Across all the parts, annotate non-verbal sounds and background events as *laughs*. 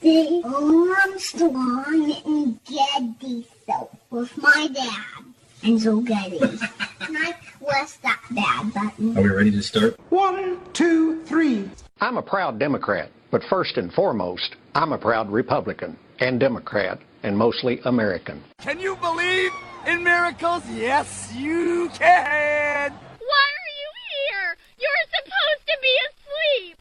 the Armstrong and Getty show with my dad. Enzo Getty. *laughs* and I press that bad button. Are we ready to start? One, two, three. I'm a proud Democrat, but first and foremost, I'm a proud Republican and Democrat and mostly American. Can you believe in miracles? Yes, you can. Why are you here? You're supposed to be asleep.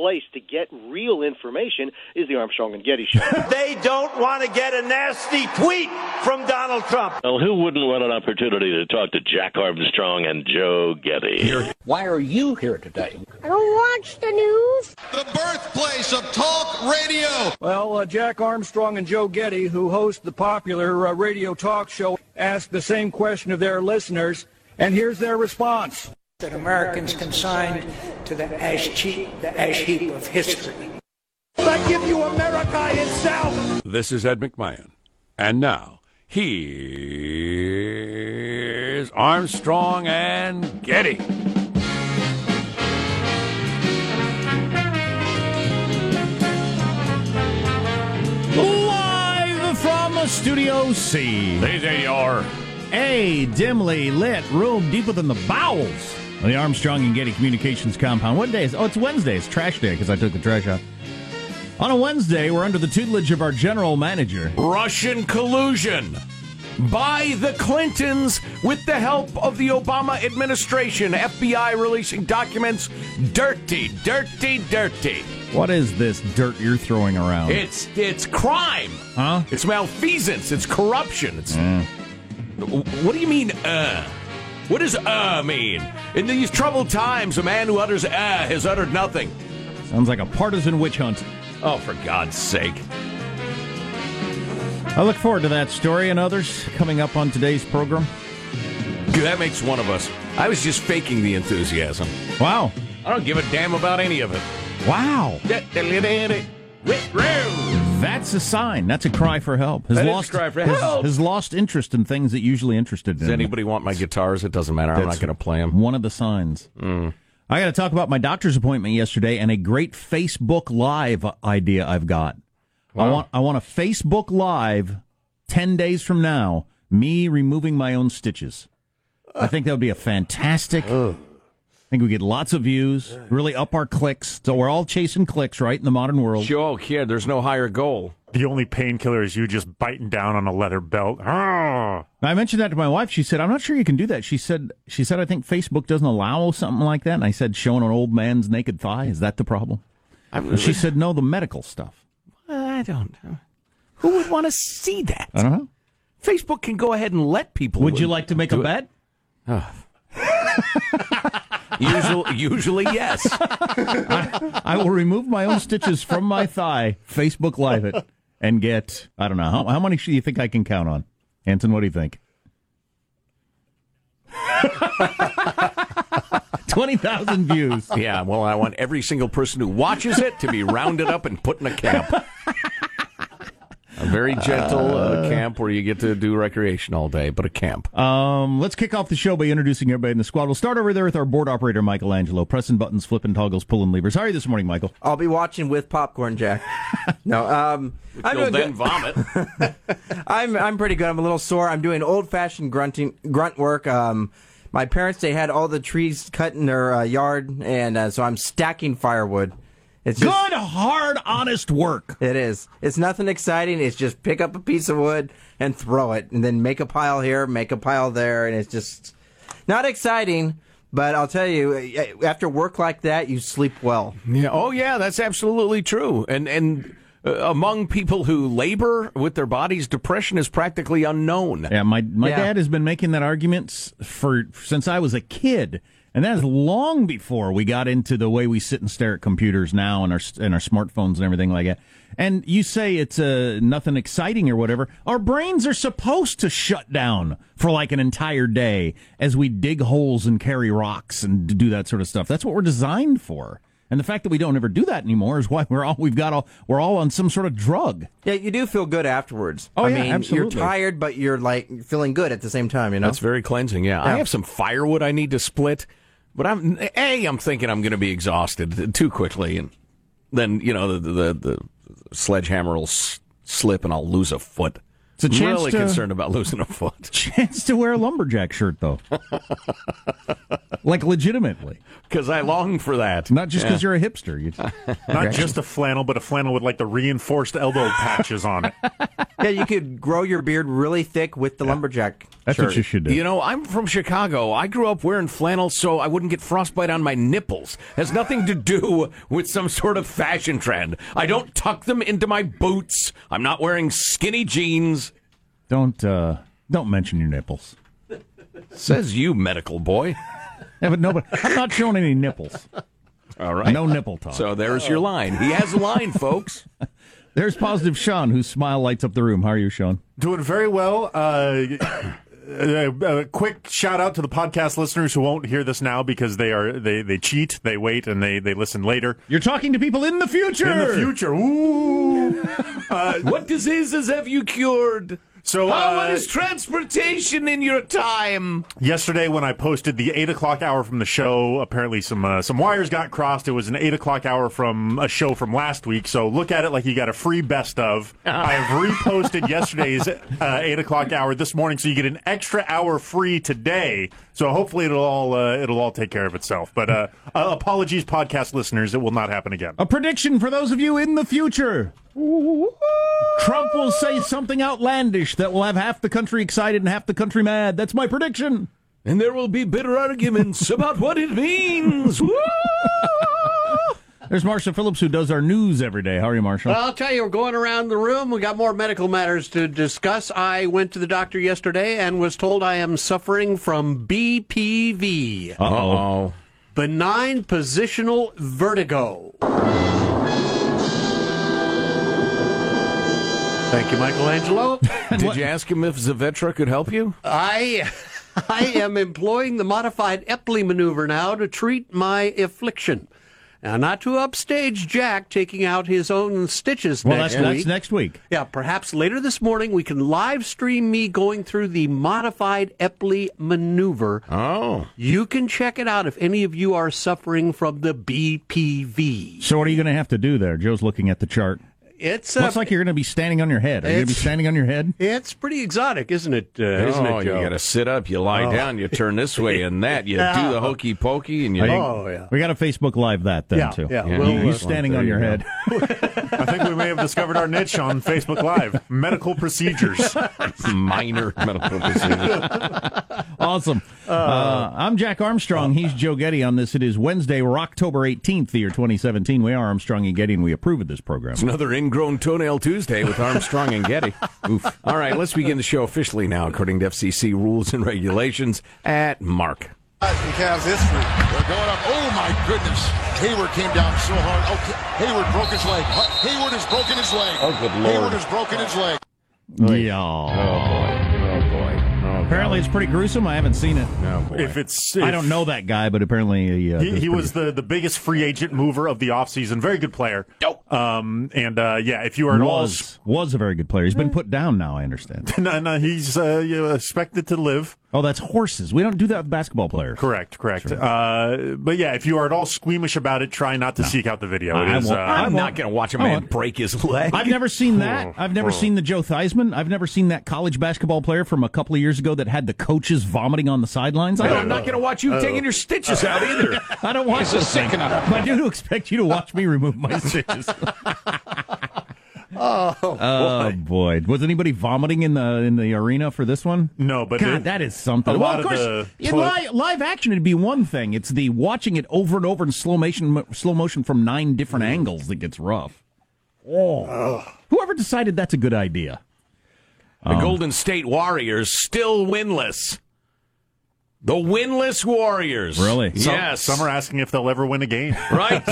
place to get real information is the Armstrong and Getty show. *laughs* they don't want to get a nasty tweet from Donald Trump. Well, who wouldn't want an opportunity to talk to Jack Armstrong and Joe Getty? Why are you here today? I don't watch the news. The birthplace of talk radio. Well, uh, Jack Armstrong and Joe Getty, who host the popular uh, radio talk show, asked the same question of their listeners, and here's their response that Americans consigned to the ash heap, the ash heap of history. I give you America itself. This is Ed McMahon, and now here's Armstrong and Getty. Live from Studio C. They are a dimly lit room deep within the bowels of the Armstrong and Getty Communications compound. What day is? Oh, it's Wednesday. It's trash day because I took the trash out. On a Wednesday, we're under the tutelage of our general manager. Russian collusion by the Clintons with the help of the Obama administration. FBI releasing documents. Dirty, dirty, dirty. What is this dirt you're throwing around? It's it's crime. Huh? It's malfeasance. It's corruption. It's. Mm. What do you mean, uh? What does uh mean? In these troubled times, a man who utters uh has uttered nothing. Sounds like a partisan witch hunt. Oh, for God's sake. I look forward to that story and others coming up on today's program. That makes one of us. I was just faking the enthusiasm. Wow. I don't give a damn about any of it. Wow. That's a sign. That's a cry for help. Has that lost, cry for help. Has, has, lost interest in things that usually interested Does in. Does anybody want my guitars? It doesn't matter. That's I'm not going to play them. One of the signs. Mm. I got to talk about my doctor's appointment yesterday and a great Facebook Live idea I've got. Wow. I want I want a Facebook Live ten days from now. Me removing my own stitches. I think that would be a fantastic. Ugh. I think we get lots of views, really up our clicks. So we're all chasing clicks, right, in the modern world. Joe, kid, oh, there's no higher goal. The only painkiller is you just biting down on a leather belt. Ah! I mentioned that to my wife. She said, "I'm not sure you can do that." She said, "She said I think Facebook doesn't allow something like that." And I said, "Showing an old man's naked thigh is that the problem?" Really... She said, "No, the medical stuff." I don't know. Who would want to see that? I don't know. Facebook can go ahead and let people. Would you like to make a bet? Oh. *laughs* usually, *laughs* usually, yes. I, I, will remove my own stitches from my thigh, Facebook Live it, and get, I don't know, how, how many do you think I can count on? Anton, what do you think? *laughs* 20,000 views. Yeah, well, I want every single person who watches it to be rounded up and put in a camp. A very gentle uh, camp where you get to do recreation all day, but a camp. Um, let's kick off the show by introducing everybody in the squad. We'll start over there with our board operator, Michelangelo, pressing buttons, flipping toggles, pulling levers. How are you this morning, Michael? I'll be watching with popcorn, Jack. no, um, *laughs* I'm You'll then good. vomit. *laughs* I'm I'm pretty good. I'm a little sore. I'm doing old fashioned grunting grunt work. Um, my parents they had all the trees cut in their uh, yard, and uh, so I'm stacking firewood. It's just, good, hard, honest work. It is. It's nothing exciting. It's just pick up a piece of wood and throw it, and then make a pile here, make a pile there, and it's just not exciting. But I'll tell you, after work like that, you sleep well. Yeah. Oh, yeah. That's absolutely true. And and uh, among people who labor with their bodies, depression is practically unknown. Yeah. My my Yeah. dad has been making that argument for since I was a kid. And that is long before we got into the way we sit and stare at computers now and our and our smartphones and everything like that. And you say it's uh, nothing exciting or whatever. Our brains are supposed to shut down for like an entire day as we dig holes and carry rocks and do that sort of stuff. That's what we're designed for. And the fact that we don't ever do that anymore is why we're all we've got all we're all on some sort of drug. Yeah, you do feel good afterwards. Oh, I yeah, mean, absolutely. you're tired, but you're like feeling good at the same time. You know, That's very cleansing. Yeah. I have some firewood I need to split, but I'm a. I'm thinking I'm going to be exhausted too quickly, and then you know the the, the sledgehammer will s- slip and I'll lose a foot. It's a I'm chance really to- concerned about losing a foot. *laughs* Chance to wear a lumberjack shirt though, like legitimately, because I long for that. not just because Yeah. you're a hipster. You, Not just a flannel, but a flannel with like the reinforced elbow *laughs* patches on it. yeah, you could grow your beard really thick with the lumberjack. That's shirt. what you should do. You know, I'm from Chicago. I grew up wearing flannel so I wouldn't get frostbite on my nipples. Has nothing to do with some sort of fashion trend. I don't tuck them into my boots. I'm not wearing skinny jeans. Don't uh, don't mention your nipples. Says you, medical boy. Yeah, but no, but I'm not showing any nipples. All right. No nipple talk. So there's your line. He has a line, folks. *laughs* There's positive Sean, whose smile lights up the room. How are you, Sean? Doing very well. Uh, a, *coughs* a quick shout out to the podcast listeners who won't hear this now because they are they, they cheat, they wait, and they, they listen later. You're talking to people in the future. In the future, ooh. *laughs* Uh, What diseases have you cured? So How uh, is transportation in your time? yesterday when I posted the eight o'clock hour from the show, apparently some uh, some wires got crossed. It was an eight o'clock hour from a show from last week. So look at it like you got a free best of. I have reposted *laughs* yesterday's uh, eight o'clock hour this morning, so you get an extra hour free today. So hopefully it'll all uh, it'll all take care of itself. But uh, *laughs* uh, apologies, podcast listeners, it will not happen again. A prediction for those of you in the future. Trump will say something outlandish that will have half the country excited and half the country mad. That's my prediction. And there will be bitter arguments about what it means. *laughs* Woo! There's Marsha Phillips, who does our news every day. How are you, Marsha? Well, I'll tell you, we're going around the room. We got more medical matters to discuss. I went to the doctor yesterday and was told I am suffering from BPV, Uh-oh. benign positional vertigo. Thank you, Michelangelo. *laughs* Did you ask him if Zavetra could help you? I *laughs* I am employing the modified Epley maneuver now to treat my affliction. Now, not to upstage Jack taking out his own stitches Well, next that's, week. that's next week. Yeah, perhaps later this morning we can live stream me going through the modified Epley maneuver. Oh. You can check it out if any of you are suffering from the BPV. So, what are you going to have to do there? Joe's looking at the chart. It's uh, Looks like you're going to be standing on your head. Are you going to be standing on your head? it's pretty exotic, isn't it? Uh, isn't oh, it, you Joe? got to sit up, you lie Oh. down, you turn this way and that, you Yeah. do the *laughs* hokey pokey, and you. Are Oh, yeah. We got a Facebook Live that then, Yeah, too. yeah, You- we'll, you uh, standing there on your go. head. *laughs* I think we may have discovered our niche on Facebook Live: medical procedures. *laughs* minor medical procedures. awesome. Uh, I'm Jack Armstrong. He's Joe Getty on this. It is Wednesday, we're October 18th, the year 2017. We are Armstrong and Getty, and we approve of this program. It's another ingrown toenail Tuesday with Armstrong and Getty. *laughs* Oof. All right, let's begin the show officially now, according to FCC rules and regulations. At Mark. In Cavs history. They're going up. Oh, my goodness. Hayward came down so hard. Okay. Hayward broke his leg. Hayward has broken his leg. Oh, good Lord. Hayward has broken his leg. Yeah. Oh boy. Boy. Apparently, it's pretty gruesome. I haven't seen it. No boy. If it's, I don't know that guy, but apparently uh, He, it's he was the, the biggest free agent mover of the offseason. Very good player. Um, and uh, yeah, if you are at all, was was a very good player. He's been put down now. I understand. *laughs* no, no, he's uh, you know, expected to live. Oh, that's horses. We don't do that with basketball players. Correct, correct. Uh, but yeah, if you are at all squeamish about it, try not to seek out the video. I It is, won't. uh, I'm won't. going to watch a I man won't. break his leg. I've never seen that. I've never seen the Joe Theismann. I've never seen that college basketball player from a couple of years ago that had the coaches vomiting on the sidelines. I I'm don't, going to watch you taking your stitches out either. *laughs* I don't watch It's a this sick enough. I do expect you to watch me remove my stitches. *laughs* Oh, Oh boy! Was anybody vomiting in the in the arena for this one? no, but God, it- that is something. a well, lot of of course, the in toilet- live, live action, it'd be one thing. It's the watching it over and over in slow motion, slow motion from nine different mm. angles that gets rough. Oh, whoever decided that's a good idea? The um, Golden State Warriors still winless. The winless Warriors. Really? Some, Yes. Some are asking if they'll ever win a game. *laughs* Right.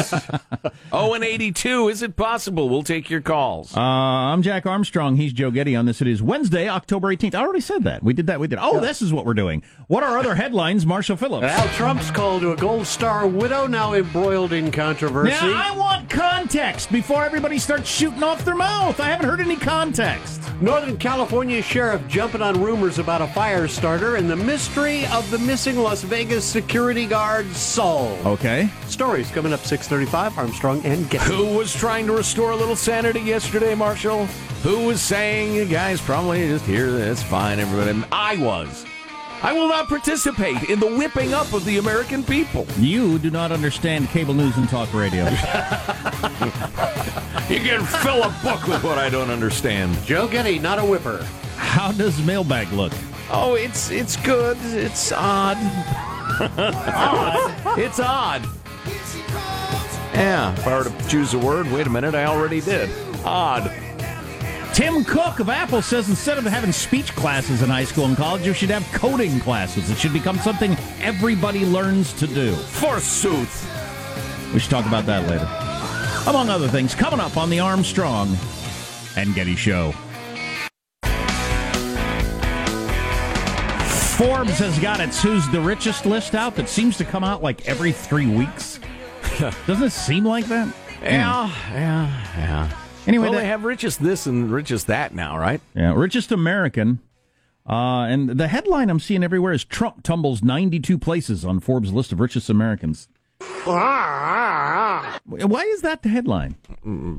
oh, and 82. Is it possible? We'll take your calls. Uh, I'm Jack Armstrong. He's Joe Getty on this. It is Wednesday, October 18th. I already said that. We did that. We did. Oh, this is what we're doing. What are other headlines, Marsha Phillips? Al Trump's call to a Gold Star widow now embroiled in controversy. Now, I want context before everybody starts shooting off their mouth. I haven't heard any context. Northern California sheriff jumping on rumors about a fire starter and the mystery of the missing Las Vegas security guard solved. Okay. Stories coming up 635 Armstrong and Getty. Who was trying to restore a little sanity yesterday, Marsha? Who was saying, you guys probably just hear that's fine, everybody? I was. I will not participate in the whipping up of the American people. You do not understand cable news and talk radio. *laughs* You can fill a book with what I don't understand. Joe Getty, not a whipper. How does mailbag look? Oh, it's it's good. It's odd. odd. It's odd. Yeah, if I were to choose a word, wait a minute, I already did. Odd. Tim Cook of Apple says instead of having speech classes in high school and college, you should have coding classes. It should become something everybody learns to do. Forsooth. We should talk about that later. Among other things, coming up on the Armstrong and Getty Show. Forbes has got its Who's the Richest list out that seems to come out like every three weeks. *laughs* Doesn't it seem like that? Yeah, yeah, yeah. Anyway, well, that- they have richest this and richest that now, right? Yeah, richest American. Uh, and the headline I'm seeing everywhere is Trump tumbles 92 places on Forbes' list of richest Americans. Why is that the headline?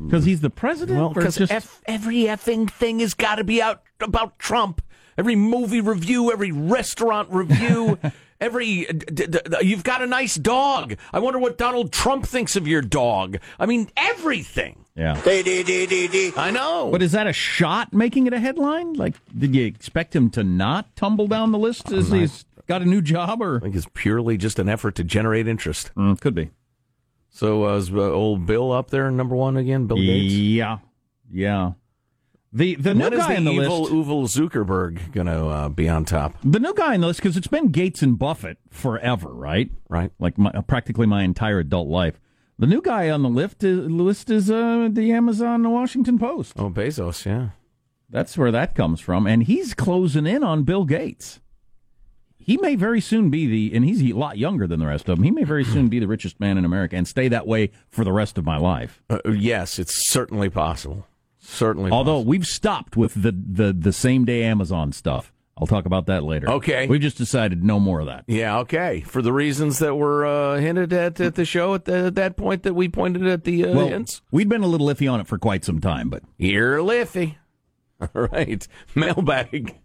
Because he's the president? Well, because every effing thing has got to be out about Trump. Every movie review, every restaurant review, *laughs* every. D- d- d- you've got a nice dog. I wonder what Donald Trump thinks of your dog. I mean, everything. yeah. I know. But is that a shot making it a headline? Like, did you expect him to not tumble down the list as he's got a new job? Or I think it's purely just an effort to generate interest. Mm, could be. So uh, is uh, old Bill up there, number one again? Bill Gates. Yeah, yeah. The the new When is guy the on the evil list. Uval Zuckerberg going to uh, be on top? The new guy on the list because it's been Gates and Buffett forever, right? Right. Like my, practically my entire adult life. The new guy on the list is, list is uh, the Amazon the Washington Post. Oh, Bezos, yeah. That's where that comes from, and he's closing in on Bill Gates. He may very soon be the, and he's a lot younger than the rest of them. He may very soon be the richest man in America and stay that way for the rest of my life. Uh, yes, it's certainly possible. Certainly. Although we've stopped with the, the, the same day Amazon stuff. I'll talk about that later. Okay. We've just decided no more of that. Yeah, okay. For the reasons that were uh, hinted at at the show at, the, at that point that we pointed at the uh, Well, hints. we'd been a little iffy on it for quite some time, but You're liffy. *laughs* All right. Mailbag.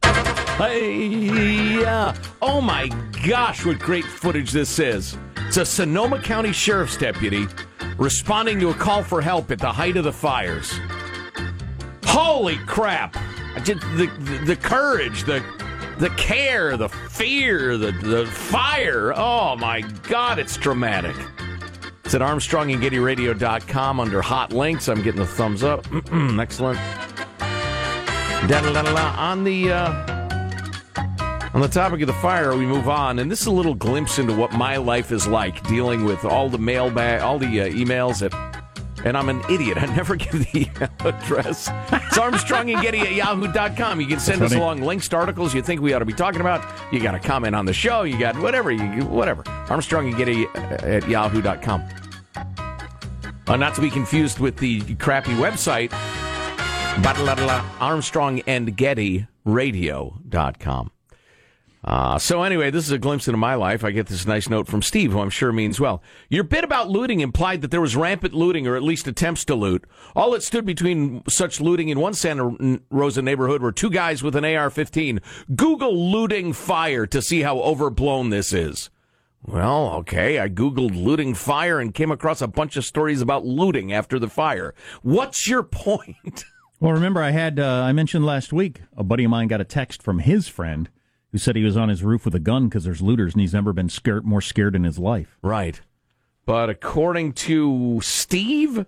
Hey, yeah. Oh my gosh, what great footage this is. It's a Sonoma County Sheriff's deputy responding to a call for help at the height of the fires. Holy crap. The, the, the courage, the the care, the fear, the, the fire. Oh my God, it's dramatic. It's at ArmstrongandGettyRadio.com under hot links. I'm getting a thumbs up. *clears throat* Excellent. Da-da-da-da-da. On the uh, on the topic of the fire, we move on, and this is a little glimpse into what my life is like dealing with all the mailbag, all the uh, emails that. And I'm an idiot. I never *laughs* give the email address. It's Armstrong and Getty at yahoo.com. You can send us Funny. along links to articles you think we ought to be talking about. You got a comment on the show. You got whatever. You whatever. Armstrong and Getty at yahoo.com. Uh, not to be confused with the crappy website, Armstrong and Getty Radio.com. Uh, so anyway, this is a glimpse into my life. I get this nice note from Steve, who I'm sure means well. Your bit about looting implied that there was rampant looting, or at least attempts to loot. All that stood between such looting in one Santa Rosa neighborhood were two guys with an AR-15. Google looting fire to see how overblown this is. Well, okay, I Googled looting fire and came across a bunch of stories about looting after the fire. What's your point? *laughs* Well, remember, I had uh, I mentioned last week a buddy of mine got a text from his friend who said he was on his roof with a gun because there's looters and he's never been scared more scared in his life. Right. But according to Steve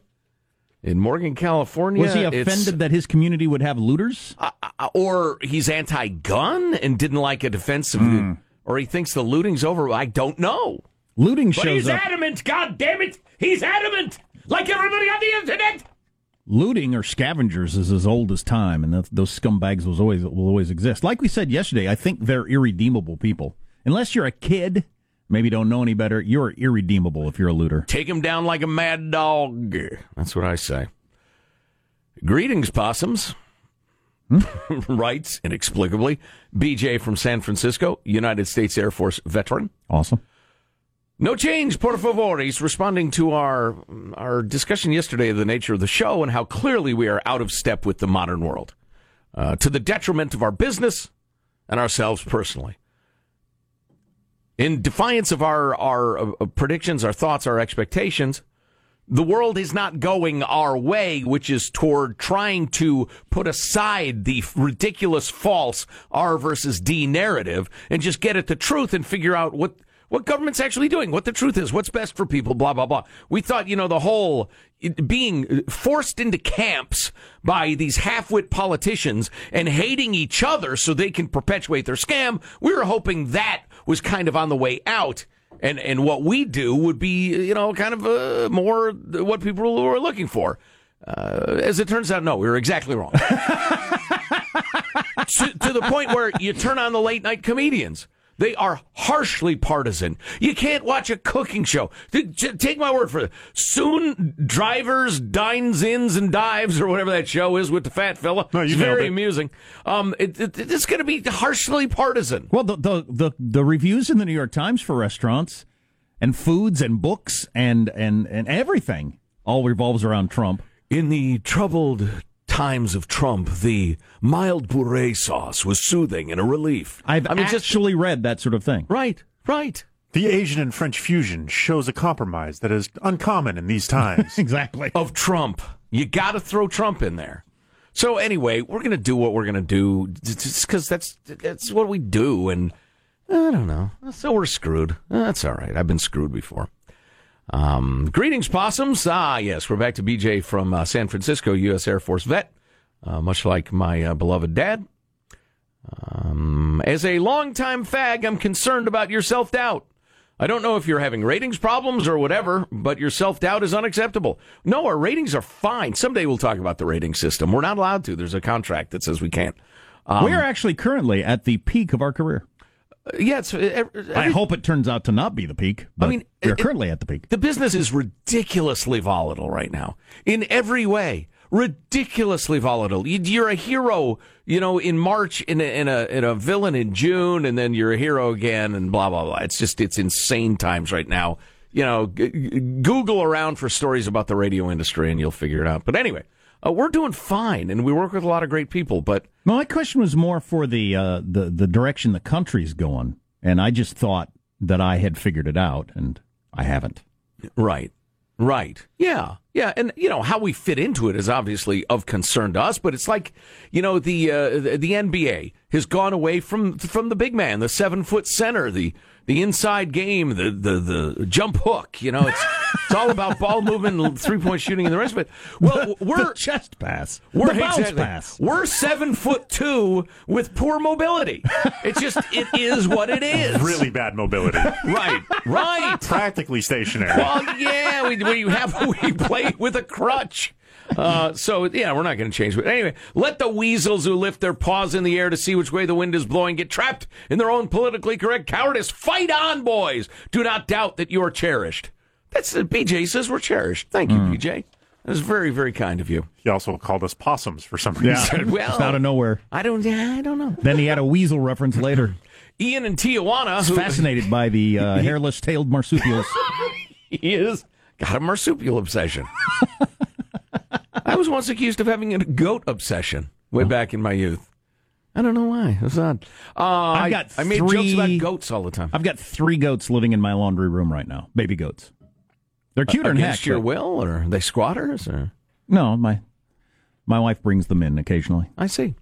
in Morgan, California, Was he offended that his community would have looters? uh, or he's anti-gun and didn't like a defensive, Hmm. or he thinks the looting's over. I don't know. Looting But shows he's up. adamant. God damn it, he's adamant. Like everybody on the internet. Looting or scavengers is as old as time, and th- those scumbags will always will always exist. Like we said yesterday, I think they're irredeemable people. Unless you're a kid, maybe don't know any better, you're irredeemable if you're a looter. Take him down like a mad dog. That's what I say. Greetings, possums. Hmm? *laughs* Writes inexplicably BJ from San Francisco, United States Air Force veteran. Awesome. No change, por favor. He's responding to our our discussion yesterday of the nature of the show and how clearly we are out of step with the modern world, uh, to the detriment of our business and ourselves personally. In defiance of our our uh, predictions, our thoughts, our expectations, the world is not going our way, which is toward trying to put aside the ridiculous false R versus D narrative and just get at the truth and figure out what what government's actually doing, what the truth is, what's best for people, blah blah blah. We thought, you know, the whole being forced into camps by these half-wit politicians and hating each other so they can perpetuate their scam. We were hoping that was kind of on the way out. And and what we do would be, you know, kind of uh, more what people were looking for. Uh, as it turns out, no, we were exactly wrong. *laughs* to, to the point where you turn on the late night comedians. They are harshly partisan. You can't watch a cooking show. Take my word for it. Soon, drivers, dines, ins, and dives, or whatever that show is with the fat fella. No, you it's very it. amusing. Um, it, it, it's going to be harshly partisan. Well, the, the the the reviews in the New York Times for restaurants and foods and books and and and everything all revolves around Trump. In the troubled times of Trump, the mild puree sauce was soothing and a relief. I've I mean, just actually read that sort of thing. right, right. The Asian and French fusion shows a compromise that is uncommon in these times. *laughs* Exactly. Of Trump, you got to throw Trump in there. So anyway, we're going to do what we're going to do just because that's that's what we do, and I don't know. So we're screwed. That's all right. I've been screwed before. Um, greetings, possums. Ah, yes, we're back to BJ from uh, San Francisco, U.S. Air Force vet, uh, much like my uh, beloved dad. Um, as a longtime fag, I'm concerned about your self doubt. I don't know if you're having ratings problems or whatever, but your self doubt is unacceptable. No, our ratings are fine. Someday we'll talk about the rating system. We're not allowed to. There's a contract that says we can't. Um, We're actually currently at the peak of our career. Yeah, it's, uh, I hope it turns out to not be the peak. But I mean, we're it- currently at the peak. The business is ridiculously volatile right now in every way. Ridiculously volatile. You- You're a hero, you know, in March, in a, in a in a villain in June, and then you're a hero again, and blah blah blah. It's just it's insane times right now. You know, g- Google around for stories about the radio industry, and you'll figure it out. But anyway, uh, we're doing fine, and we work with a lot of great people. But My question was more for the uh, the the direction the country's going, and I just thought that I had figured it out, and I haven't. Right. Right. Yeah. Yeah. And you know how we fit into it is obviously of concern to us, but it's like you know the uh, the, NBA has gone away from from the big man, the seven foot center, the the inside game, the the the jump hook. You know, it's it's all about ball movement, three point shooting, and the rest of it. Well, we're chest pass, we're the bounce exactly- pass. We're seven foot two with poor mobility. It's just it is what it is. Really bad mobility. Right. Right. Practically stationary. Well, yeah, we, we have *laughs* we play with a crutch. Uh, so yeah, we're not going to change it. Anyway, let the weasels who lift their paws in the air to see which way the wind is blowing get trapped in their own politically correct cowardice. Fight on, boys! Do not doubt that you are cherished. That's uh, BJ says we're cherished. Thank you, BJ. That was very, very kind of you. He also called us possums for some Yeah, reason. *laughs* Well- just out of nowhere. I don't, I don't know. Then he had a weasel reference later. *laughs* Ian and Tijuana. I was who- fascinated by the uh, *laughs* hairless tailed marsupials. he is got a marsupial obsession. I was once accused of having a goat obsession way back in my youth. I don't know why. It's odd. Uh, I've I- got I, made jokes three- about goats all the time. I've got three goats living in my laundry room right now. Baby goats. They're cuter than heck. Your will, or are they squatters? Or No, my my wife brings them in occasionally. I see.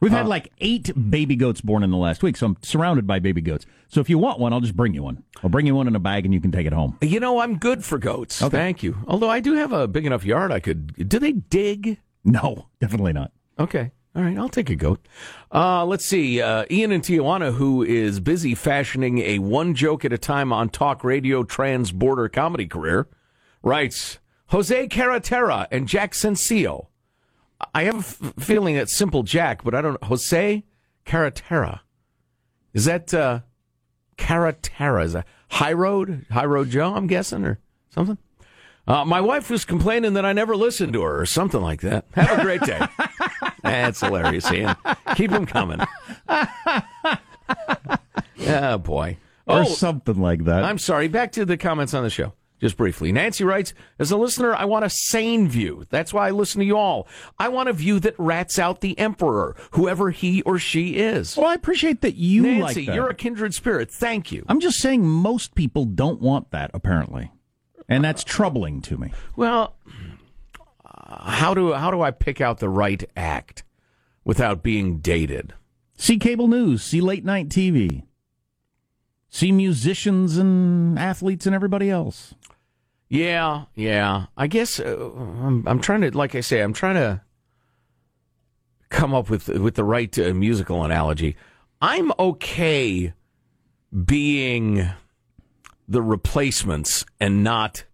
We've Uh, had like eight baby goats born in the last week, so I'm surrounded by baby goats. So if you want one, I'll just bring you one. I'll bring you one in a bag, and you can take it home. You know, I'm good for goats. Okay. Thank you. Although I do have a big enough yard, I could. Do they dig? No, *laughs* definitely not. Okay. All right, I'll take a goat. Uh, let's see. Uh, Ian in Tijuana, who is busy fashioning a one joke at a time on talk radio trans border comedy career, writes Jose Carretera and Jack Sensio. I have a f- feeling it's Simple Jack, but I don't know. Jose Carretera. Is that uh, Carretera? Is that High Road? High Road Joe, I'm guessing, or something? Uh, my wife was complaining that I never listened to her, or something like that. Have a great day. *laughs* That's hilarious, Ian. Keep them coming. *laughs* oh, boy. Or Oh, something like that. I'm sorry. Back to the comments on the show. Just briefly. Nancy writes, as a listener, I want a sane view. That's why I listen to you all. I want a view that rats out the emperor, whoever he or she is. Well, I appreciate that you Nancy, like that. you're a kindred spirit. Thank you. I'm just saying most people don't want that, apparently. And that's troubling to me. Well, uh, how do how do I pick out the right act without being dated? See cable news, see late night TV, see musicians and athletes and everybody else. Yeah, yeah. I guess uh, I'm, I'm trying to, like I say, I'm trying to come up with with the right uh, musical analogy. I'm okay being the replacements and not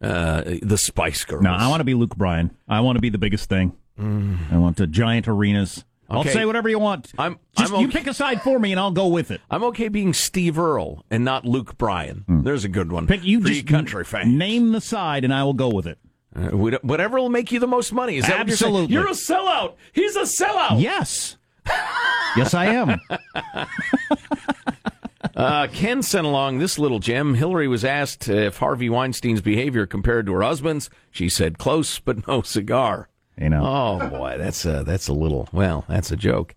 uh, the Spice Girls. No, I want to be Luke Bryan. I want to be the biggest thing. I want the giant arenas. I'll Okay. say whatever you want. I'm, Just I'm you pick a side for me and I'll go with it. I'm okay being Steve Earle and not Luke Bryan. There's a good one. Pick you just you country fan. Name the side and I will go with it. Uh, whatever will make you the most money. Is that what you're saying? Absolutely. You're a sellout. He's a sellout. Yes. yes, I am. *laughs* Uh, Ken sent along this little gem. Hillary was asked if Harvey Weinstein's behavior compared to her husband's. She said, "Close, but no cigar." You know. Oh boy, that's a that's a little. Well, that's a joke.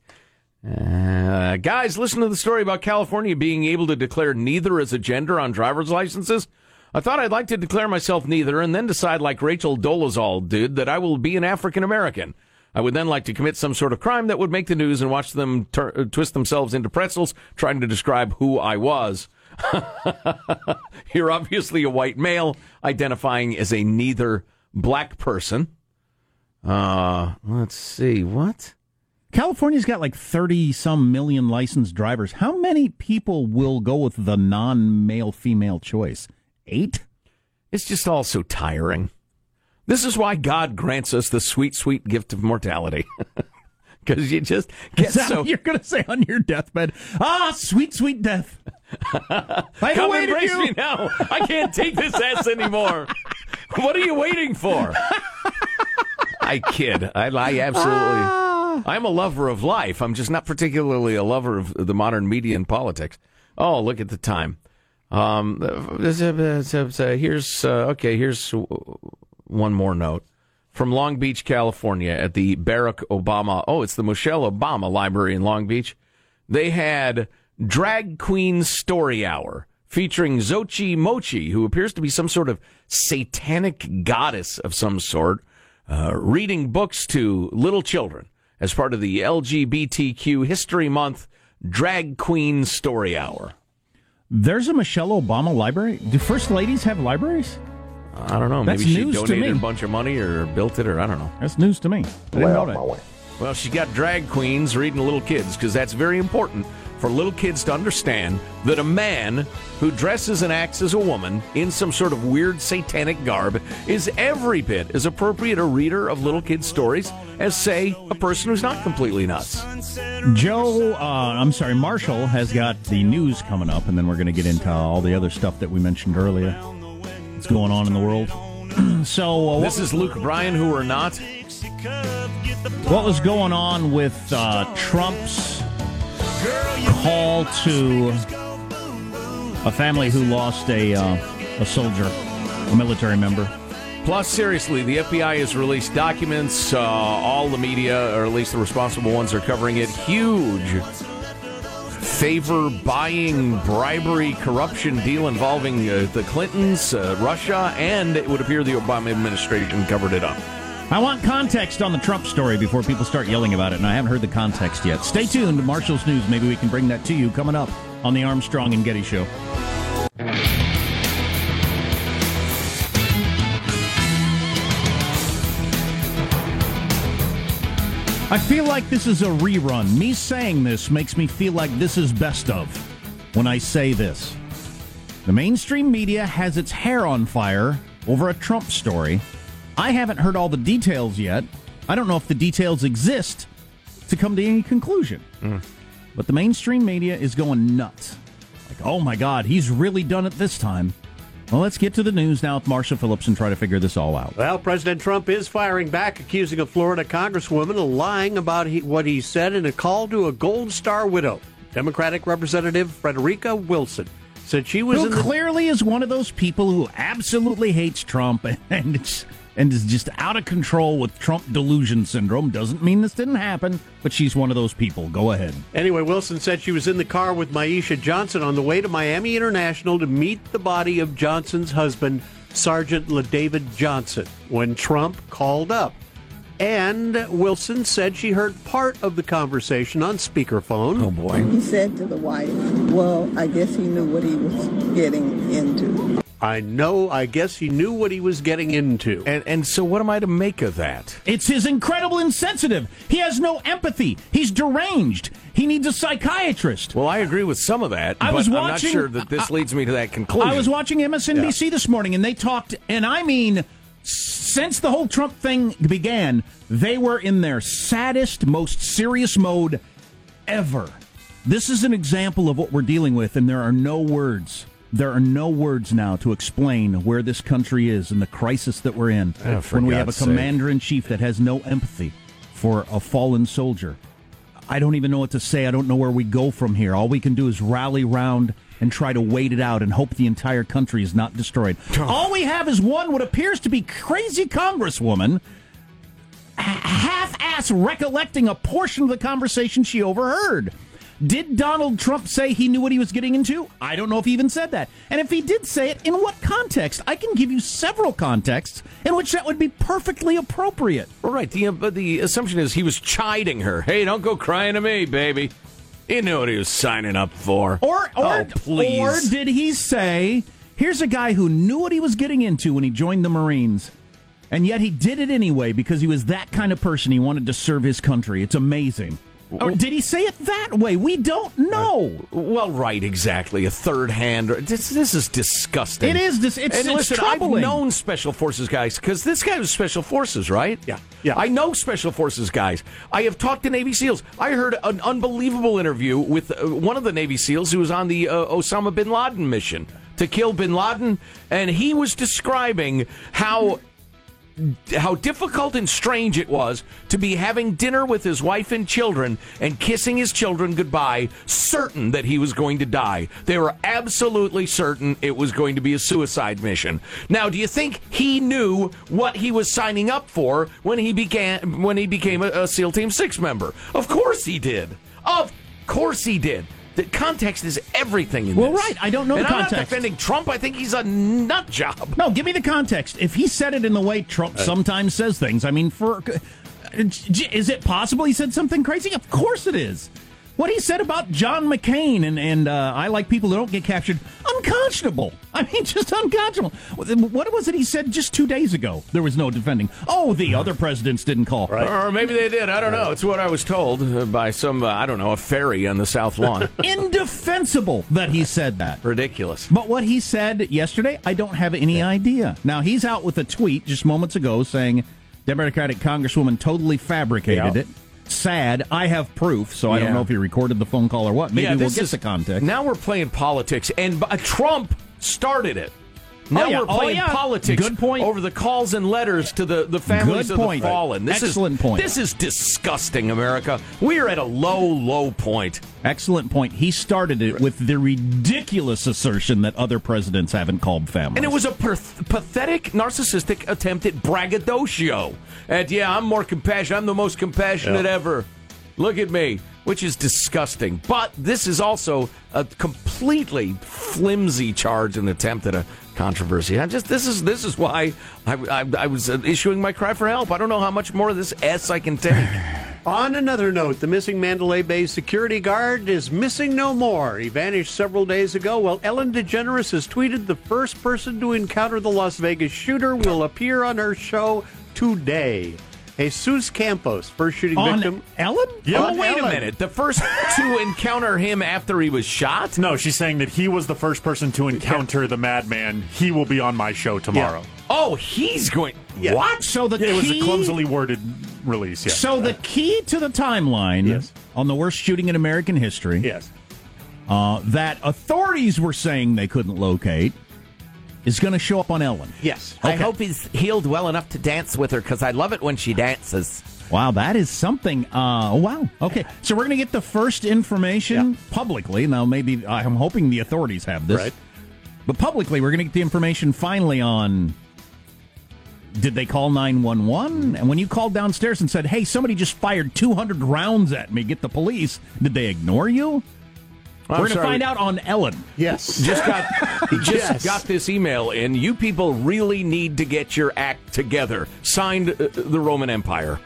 Uh, guys, listen to the story about California being able to declare neither as a gender on driver's licenses. I thought I'd like to declare myself neither and then decide, like Rachel Dolezal did, that I will be an African American. I would then like to commit some sort of crime that would make the news and watch them uh, twist themselves into pretzels trying to describe who I was. *laughs* You're obviously a white male identifying as a neither black person. Uh, let's see. What? California's got like 30 some million licensed drivers. How many people will go with the non male female choice? Eight? It's just all so tiring. This is why God grants us the sweet, sweet gift of mortality. *laughs* Because you just get so. you're going to say on your deathbed? Ah, sweet, sweet death. *laughs* I've Come embrace you. me now. I can't take this ass anymore. *laughs* What are you waiting for? I kid. I, I absolutely. Ah. I'm a lover of life. I'm just not particularly a lover of the modern media and politics. Oh, look at the time. Um, uh, uh, uh, here's uh, okay. Here's one more note from Long Beach, California, at the Barack Obama. Oh, it's the Michelle Obama Library in Long Beach. They had Drag Queen Story Hour featuring Xochi Mochi, who appears to be some sort of satanic goddess of some sort, uh, reading books to little children as part of the LGBTQ History Month Drag Queen Story Hour. There's a Michelle Obama library. Do first ladies have libraries? I don't know. That's Maybe she donated a bunch of money or built it, or I don't know. That's news to me. I didn't Well, know that. Well, she's got drag queens reading to little kids because that's very important for little kids to understand that a man who dresses and acts as a woman in some sort of weird satanic garb is every bit as appropriate a reader of little kids' stories as, say, a person who's not completely nuts. Joe, uh, I'm sorry, Marsha has got the news coming up, and then we're going to get into all the other stuff that we mentioned earlier. What's going on in the world? *clears throat* so, uh, This is Luke Bryan, who are not. what was going on with uh, Trump's call to a family who lost a uh, a soldier, a military member? Plus, seriously, the FBI has released documents. Uh, all the media, or at least the responsible ones, are covering it. Huge favor buying, bribery, corruption deal involving uh, the Clintons, uh, Russia, and it would appear the Obama administration covered it up. I want context on the Trump story before people start yelling about it, and I haven't heard the context yet. Stay tuned Marsha's News. Maybe we can bring that to you coming up on the Armstrong and Getty Show. I feel like this is a rerun. Me saying this makes me feel like this is best of when I say this. The mainstream media has its hair on fire over a Trump story. I haven't heard all the details yet. I don't know if the details exist to come to any conclusion. Mm. But the mainstream media is going nuts. Like, oh my God, he's really done it this time. Well, let's get to the news now with Marsha Phillips and try to figure this all out. Well, President Trump is firing back, accusing a Florida congresswoman of lying about he, what he said in a call to a Gold Star widow. Democratic Representative Frederica Wilson said she was Who in the clearly is one of those people who absolutely hates Trump *laughs* and it's, and is just out of control with Trump delusion syndrome. Doesn't mean this didn't happen, but she's one of those people. Go ahead. Anyway, Wilson said she was in the car with Myeshia Johnson on the way to Miami International to meet the body of Johnson's husband, Sergeant LaDavid Johnson, when Trump called up. And Wilson said she heard part of the conversation on speakerphone. Oh, boy. He said to the wife, Well, I guess he knew what he was getting into. I know, I guess he knew what he was getting into. And and so what am I to make of that? It's his incredible insensitive. He has no empathy. He's deranged. He needs a psychiatrist. Well, I agree with some of that. I but was I'm watching- not sure that this leads me to that conclusion. I was watching MSNBC this morning, and they talked, and I mean, since the whole Trump thing began, they were in their saddest, most serious mode ever. This is an example of what we're dealing with, and there are no words. There are no words now to explain where this country is and the crisis that we're in Oh, when we have a commander in chief that has no empathy for a fallen soldier. I don't even know what to say. I don't know where we go from here. All we can do is rally round and try to wait it out and hope the entire country is not destroyed. *laughs* All we have is one what appears to be crazy congresswoman half ass recollecting a portion of the conversation she overheard. Did Donald Trump say he knew what he was getting into? I don't know if he even said that. And if he did say it, in what context? I can give you several contexts in which that would be perfectly appropriate. Right. The, uh, but the assumption is he was chiding her. Hey, don't go crying to me, baby. He knew what he was signing up for. Or, or, oh, please. or did he say, here's a guy who knew what he was getting into when he joined the Marines, and yet he did it anyway because he was that kind of person. He wanted to serve his country. It's amazing. Or did he say it that way? We don't know. Well, right, exactly. A third hand. This, this is disgusting. It is dis- it's- and it's listen, troubling. I've known special forces guys because this guy was special forces, right? Yeah, yeah. I know special forces guys. I have talked to Navy SEALs. I heard an unbelievable interview with uh, one of the Navy SEAls who was on the uh, Osama bin Laden mission to kill bin Laden, and he was describing how how difficult and strange it was to be having dinner with his wife and children and kissing his children goodbye, certain that he was going to die. They were absolutely certain it was going to be a suicide mission. Now, do you think he knew what he was signing up for when he began when he became a, a SEAL Team Six member? Of course he did. Of course he did. The context is everything in Well, this. right. I don't know and the I'm context. not defending Trump. I think he's a nut job. No, give me the context. If he said it in the way Trump sometimes says things, I mean, for uh, is it possible he said something crazy? Of course it is. What he said about John McCain and and uh, I like people who don't get captured, unconscionable. *laughs* I mean, just unconscionable. What was it he said just two days ago? There was no defending. Oh, the other presidents didn't call. Or maybe they did. I don't know. It's what I was told uh, by some, uh, I don't know, a ferry on the South Lawn. *laughs* Indefensible that he said that. Ridiculous. But what he said yesterday, I don't have any idea. Now, he's out with a tweet just moments ago saying Democratic Congresswoman totally fabricated Yeah. it. Sad. I have proof, so I don't know if he recorded the phone call or what. Maybe Yeah, we'll get is- the context. Now we're playing politics, and uh, Trump started it. Oh, now Oh, yeah. we're Oh, playing yeah. politics Good point. over the calls and letters to the, the families Good of point. the fallen. This Excellent is, point. This is disgusting, America. We are at a low, low point. Excellent point. He started it with the ridiculous assertion that other presidents haven't called families. And it was a per- pathetic, narcissistic attempt at braggadocio. And yeah, I'm more compassionate. I'm the most compassionate Yeah. ever. Look at me, which is disgusting. But this is also a completely flimsy charge and attempt at a controversy. I just this is this is why I, I, I was uh, issuing my cry for help. I don't know how much more of this s I can take. *sighs* On another note, the missing Mandalay Bay security guard is missing no more. He vanished several days ago. Well, Ellen DeGeneres has tweeted the first person to encounter the Las Vegas shooter will appear on her show today. Jesus Campos, first shooting On victim. Ellen? Yeah. Oh, wait a minute. The first *laughs* to encounter him after he was shot? No, she's saying that he was the first person to encounter the madman. He will be on my show tomorrow. Oh, he's going. Yeah. What? So the Yeah, it was a clumsily worded release. Yeah. So the key to the timeline Yes. on the worst shooting in American history Yes. uh, that authorities were saying they couldn't locate is going to show up on Ellen. Yes. I hope he's healed well enough to dance with her because I love it when she dances. Wow, that is something. Uh, wow. Okay, so we're going to get the first information publicly. Now, maybe I'm hoping the authorities have this, Right. but publicly, we're going to get the information finally on. Did they call 911? And when you called downstairs and said, hey, somebody just fired 200 rounds at me, get the police, did they ignore you? I'm we're going to find out on Ellen. Yes. *laughs* Just got *laughs* just Yes. got this email in. You people really need to get your act together. Signed uh, the Roman Empire.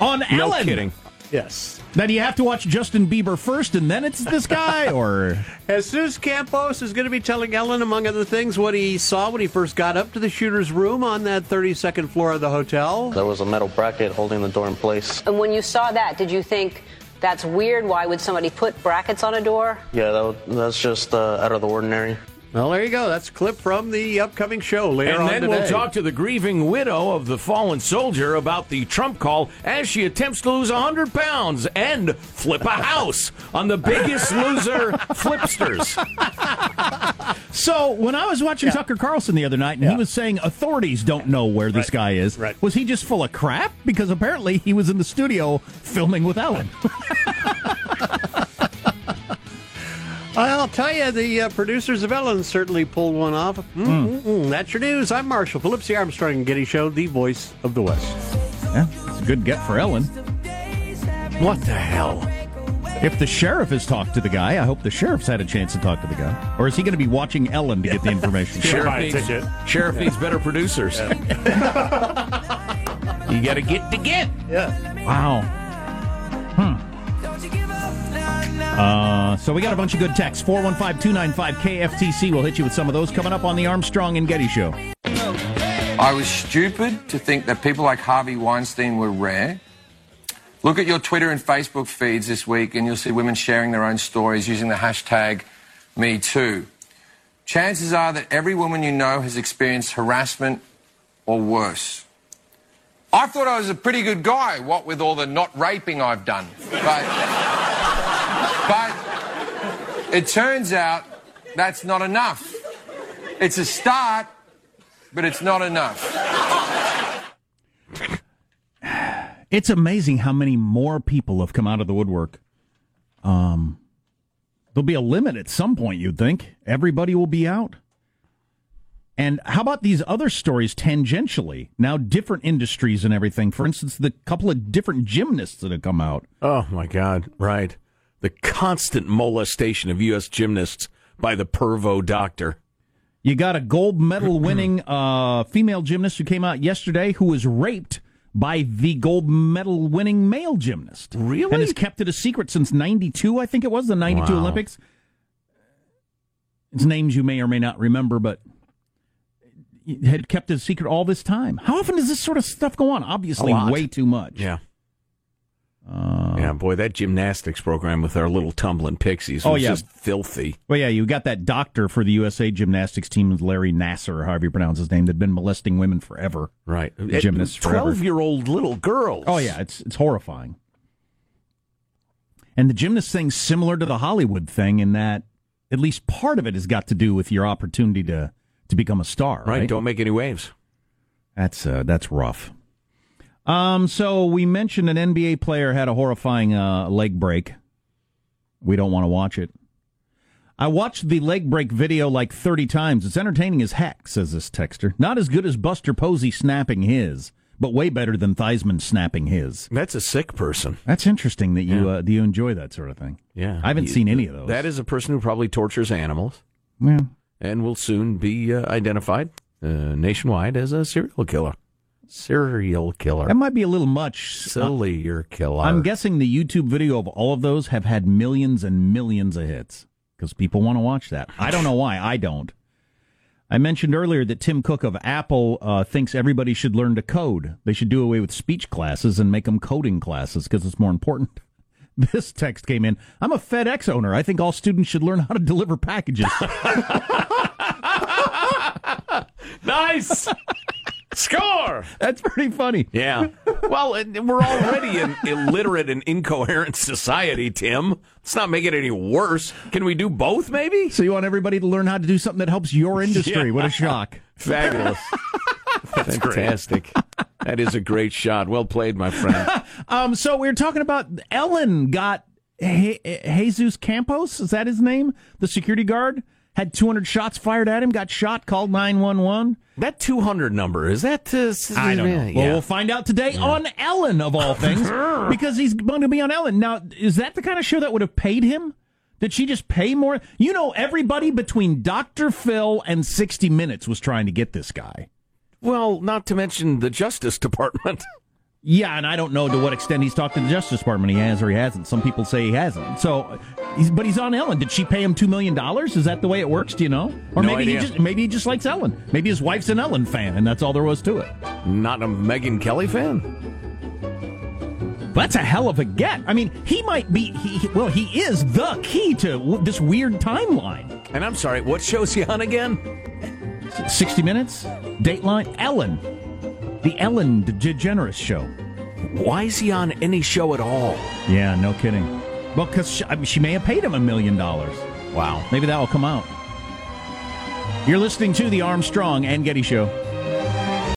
On No Ellen. kidding. Yes. Now, do you have to watch Justin Bieber first and then it's this guy? *laughs* or. Jesus Campos is going to be telling Ellen, among other things, what he saw when he first got up to the shooter's room on that 32nd floor of the hotel. There was a metal bracket holding the door in place. And when you saw that, did you think that's weird? Why would somebody put brackets on a door? Yeah, that that's just uh, out of the ordinary. Well, there you go. That's a clip from the upcoming show later And on then today. we'll talk to the grieving widow of the fallen soldier about the Trump call as she attempts to lose 100 pounds and flip a house on the biggest loser flipsters. So when I was watching Tucker Carlson the other night, and he was saying authorities don't know where this guy is, Right. was he just full of crap? Because apparently he was in the studio filming with Ellen. *laughs* I'll tell you, the uh, producers of Ellen certainly pulled one off. Mm-mm-mm. That's your news. I'm Marsha Phillips, the Armstrong and Getty Show, the voice of the West. yeah, it's a good get for Ellen. What the hell? If the sheriff has talked to the guy, I hope the sheriff's had a chance to talk to the guy. Or is he going to be watching Ellen to get the *laughs* information? Sheriff needs, ticket. Sheriff needs better producers. *laughs* you got to get to get. Yeah. Wow. Hmm. Uh, so we got a bunch of good texts. 415-295-KFTC. We'll hit you with some of those coming up on the Armstrong and Getty Show. I was stupid to think that people like Harvey Weinstein were rare. Look at your Twitter and Facebook feeds this week, and you'll see women sharing their own stories using the hashtag MeToo. Chances are that every woman you know has experienced harassment or worse. I thought I was a pretty good guy, what with all the not raping I've done. But it turns out that's not enough. It's a start, but it's not enough. It's amazing how many more people have come out of the woodwork. Um, there'll be a limit at some point, you'd think. Everybody will be out. And how about these other stories tangentially? Now, different industries and everything. For instance, the couple of different gymnasts that have come out. Oh my God! Right, the constant molestation of U.S. gymnasts by the pervo doctor. You got a gold medal *clears throat* winning uh, female gymnast who came out yesterday who was raped by the gold medal winning male gymnast. Really? And has kept it a secret since 92, I think it was, the 92 Wow. Olympics. It's names you may or may not remember, but had kept it a secret all this time. How often does this sort of stuff go on? Obviously, way too much. Yeah. Uh, yeah, boy, that gymnastics program with our little tumbling pixies was Oh, yeah. just filthy. Well, yeah, you got that doctor for the USA gymnastics team, Larry Nassar, however you pronounce his name, that'd been molesting women forever. Right. Gymnasts. Twelve-year-old little girls. Oh yeah, it's it's horrifying. And the gymnast thing's similar to the Hollywood thing in that at least part of it has got to do with your opportunity to to become a star. Right. Right. Don't make any waves. That's uh, that's rough. Um. So we mentioned an NBA player had a horrifying uh, leg break. We don't want to watch it. I watched the leg break video like 30 times. It's entertaining as heck, says this texter. Not as good as Buster Posey snapping his, but way better than Theismann snapping his. That's a sick person. That's interesting that you Yeah. uh, do you enjoy that sort of thing. Yeah. I haven't You- seen any of those. That is a person who probably tortures animals Yeah. and will soon be uh, identified uh, nationwide as a serial killer. Serial killer. That might be a little much. Silly, your killer. I'm guessing the YouTube video of all of those have had millions and millions of hits because people want to watch that. I don't know why. I don't. I mentioned earlier that Tim Cook of Apple uh, thinks everybody should learn to code. They should do away with speech classes and make them coding classes because it's more important. *laughs* This text came in. I'm a FedEx owner. I think all students should learn how to deliver packages. *laughs* nice. Score! That's pretty funny. Yeah. Well, we're already an *laughs* illiterate and incoherent society, Tim. Let's not make it any worse. Can we do both, maybe? So you want everybody to learn how to do something that helps your industry? Yeah. What a *laughs* shock. Fabulous. *laughs* That's. Fantastic. That is a great shot. Well played, my friend. Um, so we were talking about Ellen got Je- Jesus Campos. Is that his name? The security guard had 200 shots fired at him. Got shot. Called 911. That 200 number, is that... Uh, I don't know. Yeah. Well, we'll find out today on Ellen, of all things, *laughs* because he's going to be on Ellen. Now, is that the kind of show that would have paid him? Did she just pay more? You know, everybody between Dr. Phil and 60 Minutes was trying to get this guy. Well, not to mention the Justice Department. *laughs* Yeah, and I don't know to what extent he's talked to the Justice Department. He has or he hasn't. Some people say he hasn't. So, he's, but he's on Ellen. Did she pay him two million dollars? Is that the way it works? Do you know? Or No maybe idea. he just maybe he just likes Ellen. Maybe his wife's an Ellen fan, and that's all there was to it. Not a Megyn Kelly fan? That's a hell of a get. I mean, he might be. He, well, he is the key to w- this weird timeline. And I'm sorry, what show's he on again? 60 Minutes, Dateline, Ellen, the Ellen DeGeneres show. Why is he on any show at all? Yeah, no kidding. Well, because she, I mean, she may have paid him a million dollars. Wow. Maybe that will come out. You're listening to the Armstrong and Getty Show.